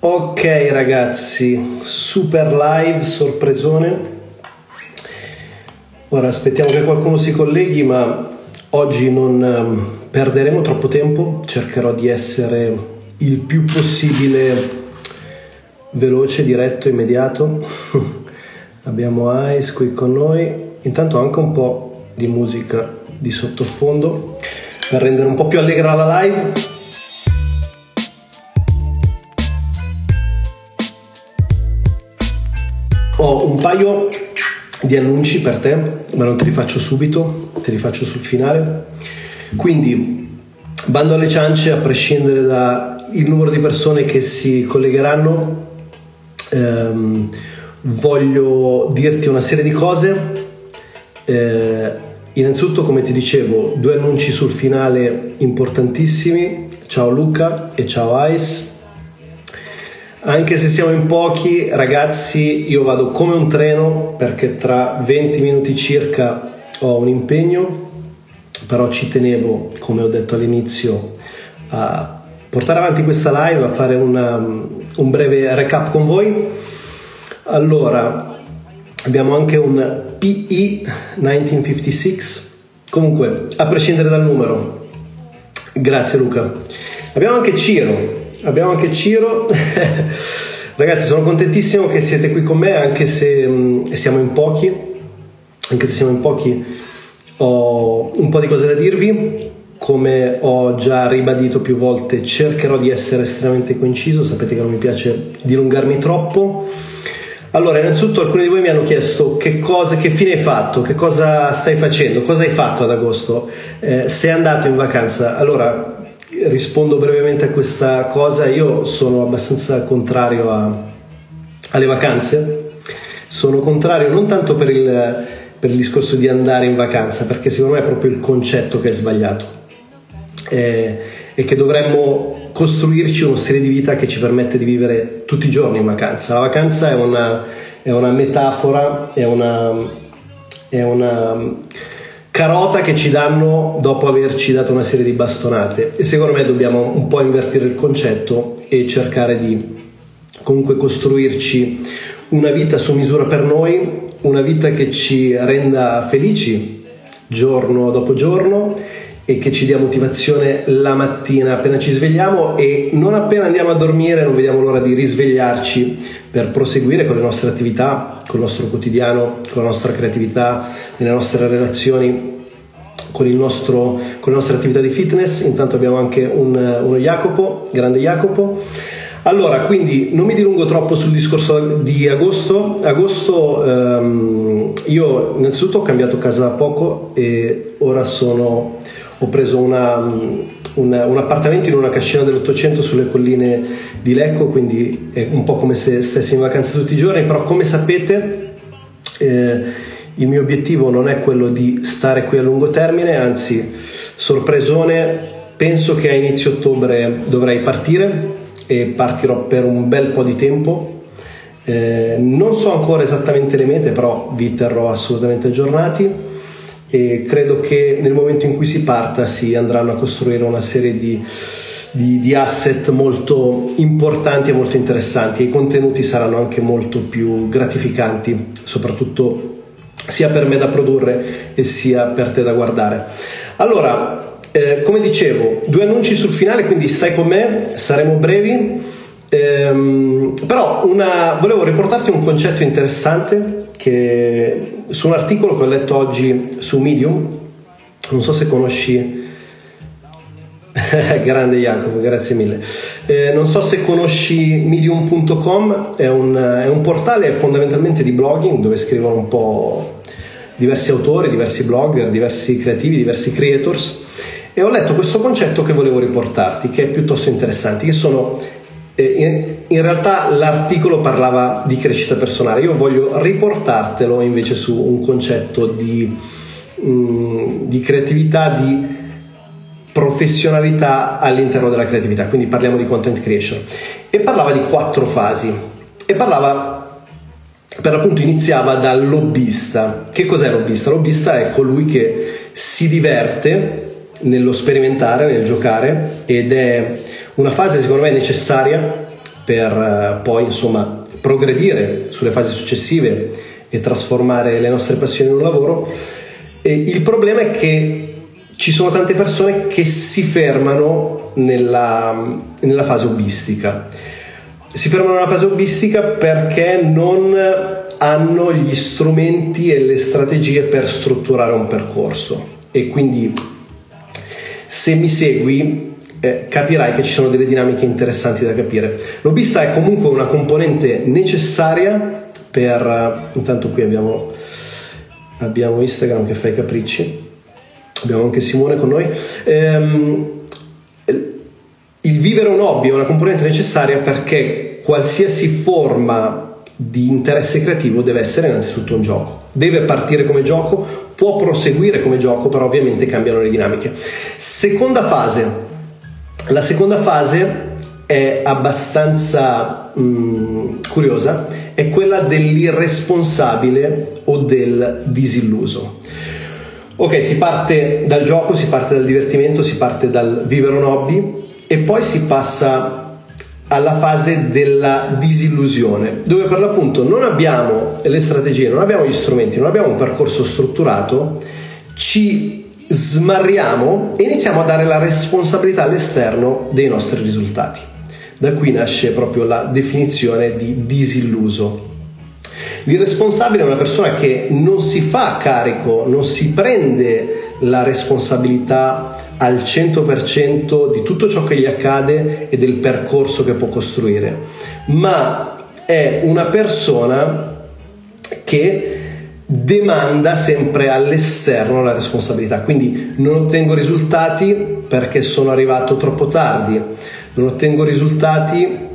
Ok ragazzi, super live, sorpresone. Ora aspettiamo che qualcuno si colleghi, ma oggi non ehm, perderemo troppo tempo, cercherò di essere il più possibile veloce, diretto, immediato. Abbiamo Ice qui con noi, intanto anche un po' di musica di sottofondo per rendere un po' più allegra la live. Ho un paio di annunci per te, ma non te li faccio subito, te li faccio sul finale. Quindi, bando alle ciance, a prescindere dal numero di persone che si collegheranno, ehm, voglio dirti una serie di cose. Eh, innanzitutto, come ti dicevo, due annunci sul finale importantissimi. Ciao Luca e ciao Ice. Anche se siamo in pochi, ragazzi, io vado come un treno perché tra 20 minuti circa ho un impegno, però ci tenevo, come ho detto all'inizio, a portare avanti questa live, a fare una, un breve recap con voi. Allora, abbiamo anche un PE 1956, comunque, a prescindere dal numero, grazie Luca. Abbiamo anche Ciro, abbiamo anche Ciro. Ragazzi, sono contentissimo che siete qui con me, anche se mh, siamo in pochi. Anche se siamo in pochi, ho un po' di cose da dirvi. Come ho già ribadito più volte, cercherò di essere estremamente coinciso. Sapete che non mi piace dilungarmi troppo. Allora, innanzitutto alcuni di voi mi hanno chiesto che cosa, che fine hai fatto, che cosa stai facendo, cosa hai fatto ad agosto, eh, sei andato in vacanza. Allora, rispondo brevemente a questa cosa. Io sono abbastanza contrario a, alle vacanze. Sono contrario non tanto per il, per il, discorso di andare in vacanza, perché secondo me è proprio il concetto che è sbagliato. Eh, e che dovremmo costruirci uno stile di vita che ci permette di vivere tutti i giorni in vacanza. La vacanza è una, è una metafora, è una, è una carota che ci danno dopo averci dato una serie di bastonate. E secondo me dobbiamo un po' invertire il concetto e cercare di comunque costruirci una vita su misura per noi, una vita che ci renda felici giorno dopo giorno e che ci dia motivazione la mattina appena ci svegliamo e non appena andiamo a dormire non vediamo l'ora di risvegliarci per proseguire con le nostre attività, con il nostro quotidiano, con la nostra creatività, nelle nostre relazioni con, nostro, con, le nostre attività di fitness. Intanto abbiamo anche un, uno Jacopo, grande Jacopo. Allora, quindi non mi dilungo troppo sul discorso di agosto. Agosto ehm, io innanzitutto ho cambiato casa da poco e ora sono ho preso una, un, un, appartamento in una cascina dell'Ottocento sulle colline di Lecco, quindi è un po' come se stessi in vacanza tutti i giorni, però come sapete eh, il mio obiettivo non è quello di stare qui a lungo termine, anzi sorpresone, penso che a inizio ottobre dovrei partire e partirò per un bel po' di tempo. Eh, non so ancora esattamente le mete, però vi terrò assolutamente aggiornati e credo che nel momento in cui si parta si andranno a costruire una serie di, di, di asset molto importanti e molto interessanti e i contenuti saranno anche molto più gratificanti, soprattutto sia per me da produrre e sia per te da guardare. Allora, eh, come dicevo, due annunci sul finale, quindi stai con me, saremo brevi. Ehm, però una, volevo riportarti un concetto interessante che su un articolo che ho letto oggi su Medium, non so se conosci, grande Jacopo, grazie mille, eh, non so se conosci medium.com, è un, è un portale fondamentalmente di blogging dove scrivono un po' diversi autori, diversi blogger, diversi creativi, diversi creators. E ho letto questo concetto che volevo riportarti, che è piuttosto interessante, che sono in, in, realtà l'articolo parlava di crescita personale, io voglio riportartelo invece su un concetto di, mm, di creatività, di professionalità all'interno della creatività, quindi parliamo di content creation. E parlava di quattro fasi e parlava, per l'appunto iniziava dal lobbista. Che cos'è lobbista? Lobbista è colui che si diverte nello sperimentare, nel giocare ed è una fase secondo me necessaria per eh, poi insomma progredire sulle fasi successive e trasformare le nostre passioni in un lavoro. E il problema è che ci sono tante persone che si fermano nella, nella fase hobbistica. Si fermano nella fase hobbistica perché non hanno gli strumenti e le strategie per strutturare un percorso e quindi se mi segui eh, capirai che ci sono delle dinamiche interessanti da capire. L'hobbista è comunque una componente necessaria per... Intanto qui abbiamo, abbiamo Instagram che fa i capricci, abbiamo anche Simone con noi. Ehm, il vivere un hobby è una componente necessaria perché qualsiasi forma di interesse creativo deve essere innanzitutto un gioco. Deve partire come gioco, può proseguire come gioco, però ovviamente cambiano le dinamiche. Seconda fase. La seconda fase è abbastanza mh, curiosa, è quella dell'irresponsabile o del disilluso. Ok, si parte dal gioco, si parte dal divertimento, si parte dal vivere un hobby e poi si passa alla fase della disillusione, dove per l'appunto non abbiamo le strategie, non abbiamo gli strumenti, non abbiamo un percorso strutturato, ci smarriamo e iniziamo a dare la responsabilità all'esterno dei nostri risultati. Da qui nasce proprio la definizione di disilluso. L'irresponsabile è una persona che non si fa carico, non si prende la responsabilità al 100% di tutto ciò che gli accade e del percorso che può costruire, ma è una persona che demanda sempre all'esterno la responsabilità. Quindi non ottengo risultati perché sono arrivato troppo tardi, non ottengo risultati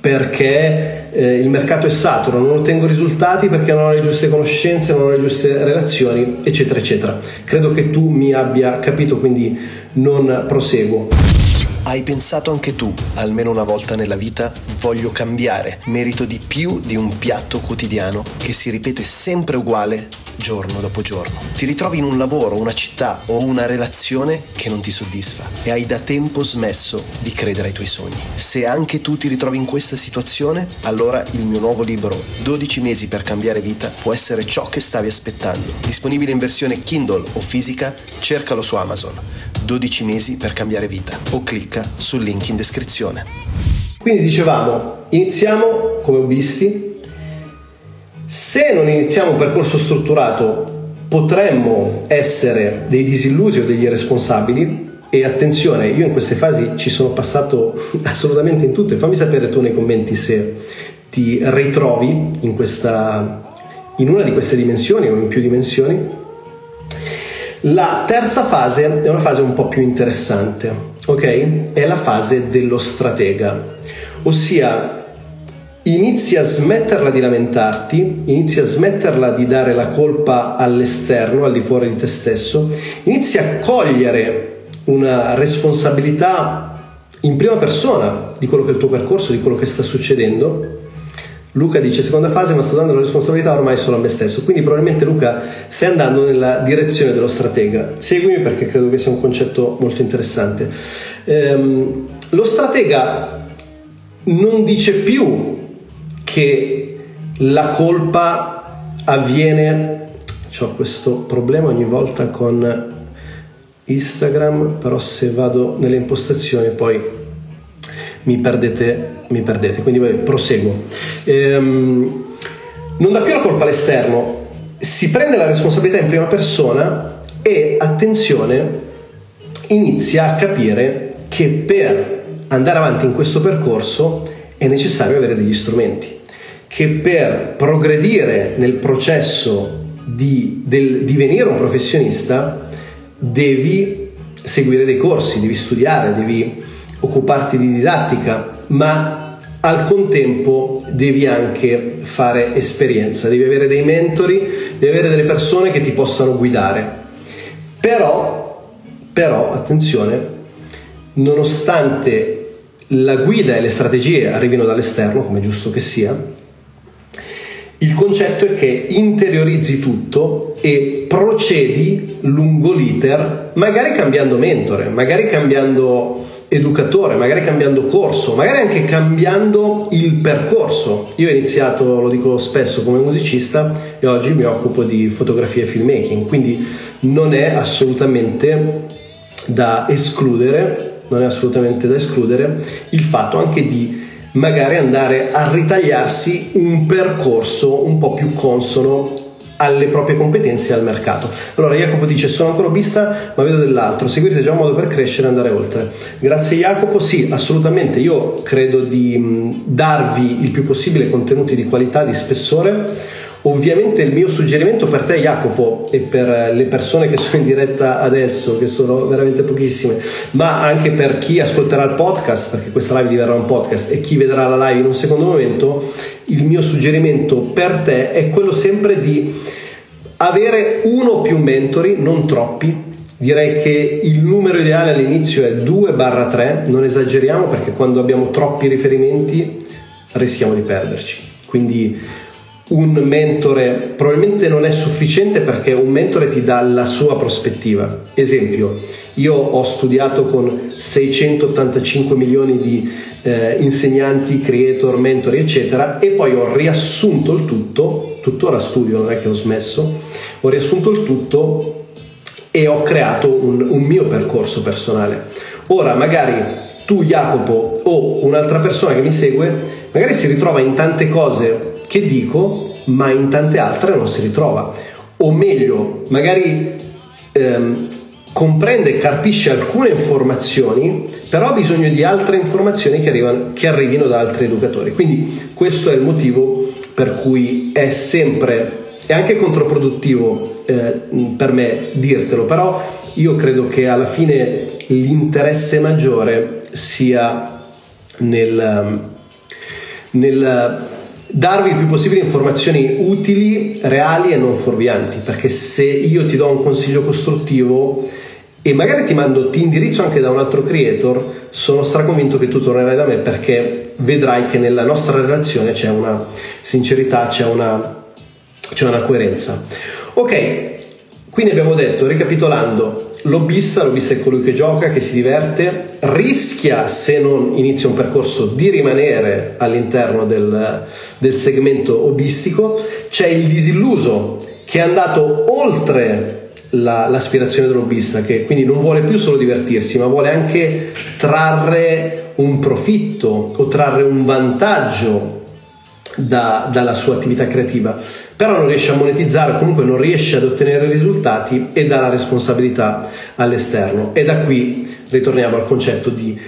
perché eh, il mercato è saturo, non ottengo risultati perché non ho le giuste conoscenze, non ho le giuste relazioni, eccetera, eccetera. Credo che tu mi abbia capito, quindi non proseguo. Hai pensato anche tu, almeno una volta nella vita, voglio cambiare, merito di più di un piatto quotidiano che si ripete sempre uguale giorno dopo giorno. Ti ritrovi in un lavoro, una città o una relazione che non ti soddisfa e hai da tempo smesso di credere ai tuoi sogni. Se anche tu ti ritrovi in questa situazione, allora il mio nuovo libro 12 mesi per cambiare vita può essere ciò che stavi aspettando. Disponibile in versione Kindle o fisica, cercalo su Amazon. 12 mesi per cambiare vita. O clicca sul link in descrizione. Quindi dicevamo, iniziamo come hobbisti, se non iniziamo un percorso strutturato potremmo essere dei disillusi o degli irresponsabili. E attenzione, io in queste fasi ci sono passato assolutamente in tutte, fammi sapere tu nei commenti se ti ritrovi in, questa, in una di queste dimensioni o in più dimensioni la terza fase è una fase un po' più interessante, ok? È la fase dello stratega, ossia inizi a smetterla di lamentarti, inizi a smetterla di dare la colpa all'esterno, al di fuori di te stesso, inizi a cogliere una responsabilità in prima persona di quello che è il tuo percorso, di quello che sta succedendo Luca dice seconda fase ma sto dando la responsabilità ormai solo a me stesso. Quindi probabilmente Luca stai andando nella direzione dello stratega. Seguimi perché credo che sia un concetto molto interessante. Ehm, lo stratega non dice più che la colpa avviene ho questo problema ogni volta con Instagram però se vado nelle impostazioni poi mi perdete, mi perdete. quindi vabbè, proseguo. Ehm, non dà più la colpa all'esterno, si prende la responsabilità in prima persona e attenzione, inizia a capire che per andare avanti in questo percorso è necessario avere degli strumenti, che per progredire nel processo di del divenire un professionista devi seguire dei corsi, devi studiare, devi occuparti di didattica, ma al contempo devi anche fare esperienza, devi avere dei mentori, devi avere delle persone che ti possano guidare. Però, però, attenzione, nonostante la guida e le strategie arrivino dall'esterno, come è giusto che sia, il concetto è che interiorizzi tutto e procedi lungo l'iter, magari cambiando mentore, magari cambiando educatore, magari cambiando corso, magari anche cambiando il percorso. Io ho iniziato, lo dico spesso, come musicista e oggi mi occupo di fotografia e filmmaking, quindi non è assolutamente da escludere, non è assolutamente da escludere il fatto anche di magari andare a ritagliarsi un percorso un po' più consono alle proprie competenze e al mercato. Allora Jacopo dice sono ancora vista ma vedo dell'altro, seguite già un modo per crescere e andare oltre. Grazie Jacopo, sì assolutamente, io credo di darvi il più possibile contenuti di qualità, di spessore Ovviamente il mio suggerimento per te Jacopo e per le persone che sono in diretta adesso, che sono veramente pochissime, ma anche per chi ascolterà il podcast, perché questa live diverrà un podcast, e chi vedrà la live in un secondo momento, il mio suggerimento per te è quello sempre di avere uno o più mentori, non troppi, Direi che il numero ideale all'inizio è 2-3, non esageriamo perché quando abbiamo troppi riferimenti rischiamo di perderci. Quindi un mentore probabilmente non è sufficiente perché un mentore ti dà la sua prospettiva. Esempio, io ho studiato con 685 milioni di eh, insegnanti, creator, mentori, eccetera, e poi ho riassunto il tutto, tuttora studio, non è che ho smesso, ho riassunto il tutto e ho creato un, un mio percorso personale. Ora, magari tu, Jacopo, o un'altra persona che mi segue, magari si ritrova in tante cose che dico, ma in tante altre non si ritrova. O meglio, magari ehm, comprende e carpisce alcune informazioni, però ha bisogno di altre informazioni che, arrivano, che arrivino da altri educatori. Quindi questo è il motivo per cui è sempre, è anche controproduttivo eh, per me dirtelo, però io credo che alla fine l'interesse maggiore sia nel, nel darvi il più possibile informazioni utili, reali e non fuorvianti, perché se io ti do un consiglio costruttivo e magari ti mando, ti indirizzo anche da un altro creator, sono straconvinto che tu tornerai da me perché vedrai che nella nostra relazione c'è una sincerità, c'è una, c'è una coerenza. Ok, quindi abbiamo detto, ricapitolando, lobbista, lobbista è colui che gioca, che si diverte, rischia se non inizia un percorso di rimanere all'interno del, del segmento hobbistico, c'è il disilluso che è andato oltre la, l'aspirazione del lobbista, che quindi non vuole più solo divertirsi, ma vuole anche trarre un profitto o trarre un vantaggio da, dalla sua attività creativa, però non riesce a monetizzare, comunque non riesce ad ottenere risultati e dà la responsabilità all'esterno. E da qui ritorniamo al concetto di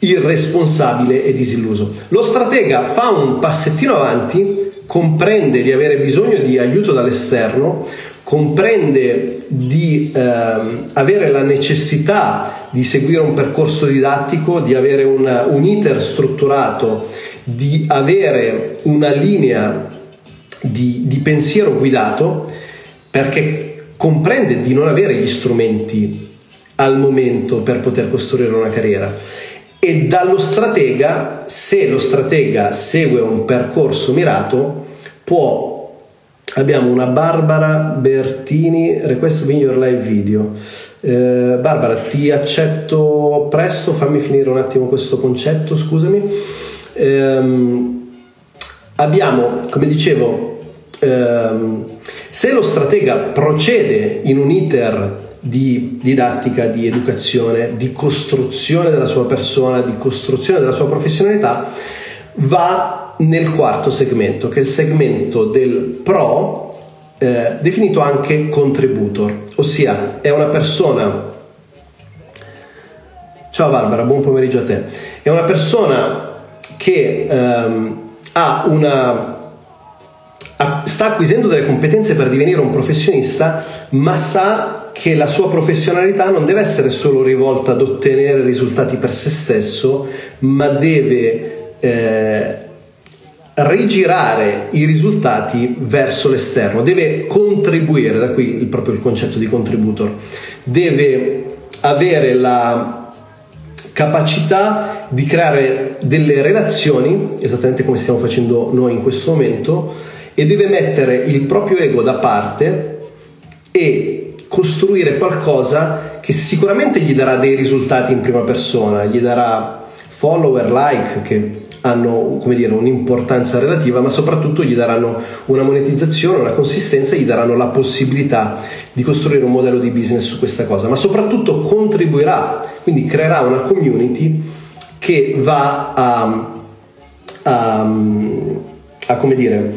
irresponsabile e disilluso. Lo stratega fa un passettino avanti, comprende di avere bisogno di aiuto dall'esterno, comprende di ehm, avere la necessità di seguire un percorso didattico, di avere una, un iter strutturato di avere una linea di, di pensiero guidato perché comprende di non avere gli strumenti al momento per poter costruire una carriera. E dallo stratega, se lo stratega segue un percorso mirato, può abbiamo una Barbara Bertini request to your live video. Eh, Barbara ti accetto presto fammi finire un attimo questo concetto scusami. Ehm, abbiamo, come dicevo, ehm, se lo stratega procede in un iter di didattica, di educazione, di costruzione della sua persona, di costruzione della sua professionalità, va nel quarto segmento, che è il segmento del pro, eh, definito anche contributor, ossia è una persona Ciao Barbara, buon pomeriggio a te. È una persona che ehm, una sta acquisendo delle competenze per divenire un professionista, ma sa che la sua professionalità non deve essere solo rivolta ad ottenere risultati per se stesso, ma deve eh, rigirare i risultati verso l'esterno, deve contribuire, da qui il, proprio il concetto di contributor, deve avere la capacità di creare delle relazioni, esattamente come stiamo facendo noi in questo momento, e deve mettere il proprio ego da parte e costruire qualcosa che sicuramente gli darà dei risultati in prima persona, gli darà follower, like che hanno dire, un'importanza relativa, ma soprattutto gli daranno una monetizzazione, una consistenza, gli daranno la possibilità di costruire un modello di business su questa cosa, ma soprattutto contribuirà, quindi creerà una community che va a, a, a come dire,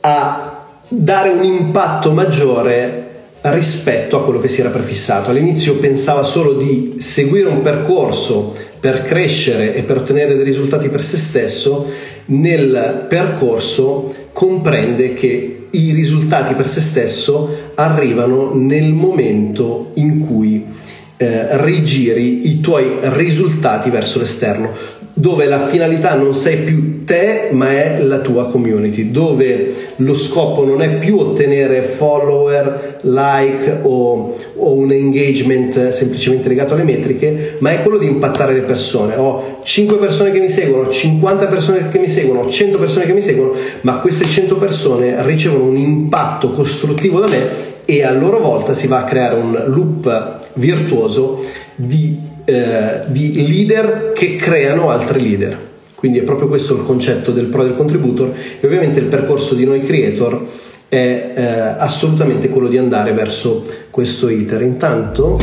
a dare un impatto maggiore rispetto a quello che si era prefissato. All'inizio pensava solo di seguire un percorso per crescere e per ottenere dei risultati per se stesso, nel percorso comprende che i risultati per se stesso arrivano nel momento in cui eh, rigiri i tuoi risultati verso l'esterno dove la finalità non sei più te ma è la tua community, dove lo scopo non è più ottenere follower, like o, o, un engagement semplicemente legato alle metriche, ma è quello di impattare le persone. Ho 5 persone che mi seguono, 50 persone che mi seguono, 100 persone che mi seguono, ma queste 100 persone ricevono un impatto costruttivo da me e a loro volta si va a creare un loop virtuoso di eh, di leader che creano altri leader. Quindi è proprio questo il concetto del pro contributor e ovviamente il percorso di noi creator è eh, assolutamente quello di andare verso questo iter. Intanto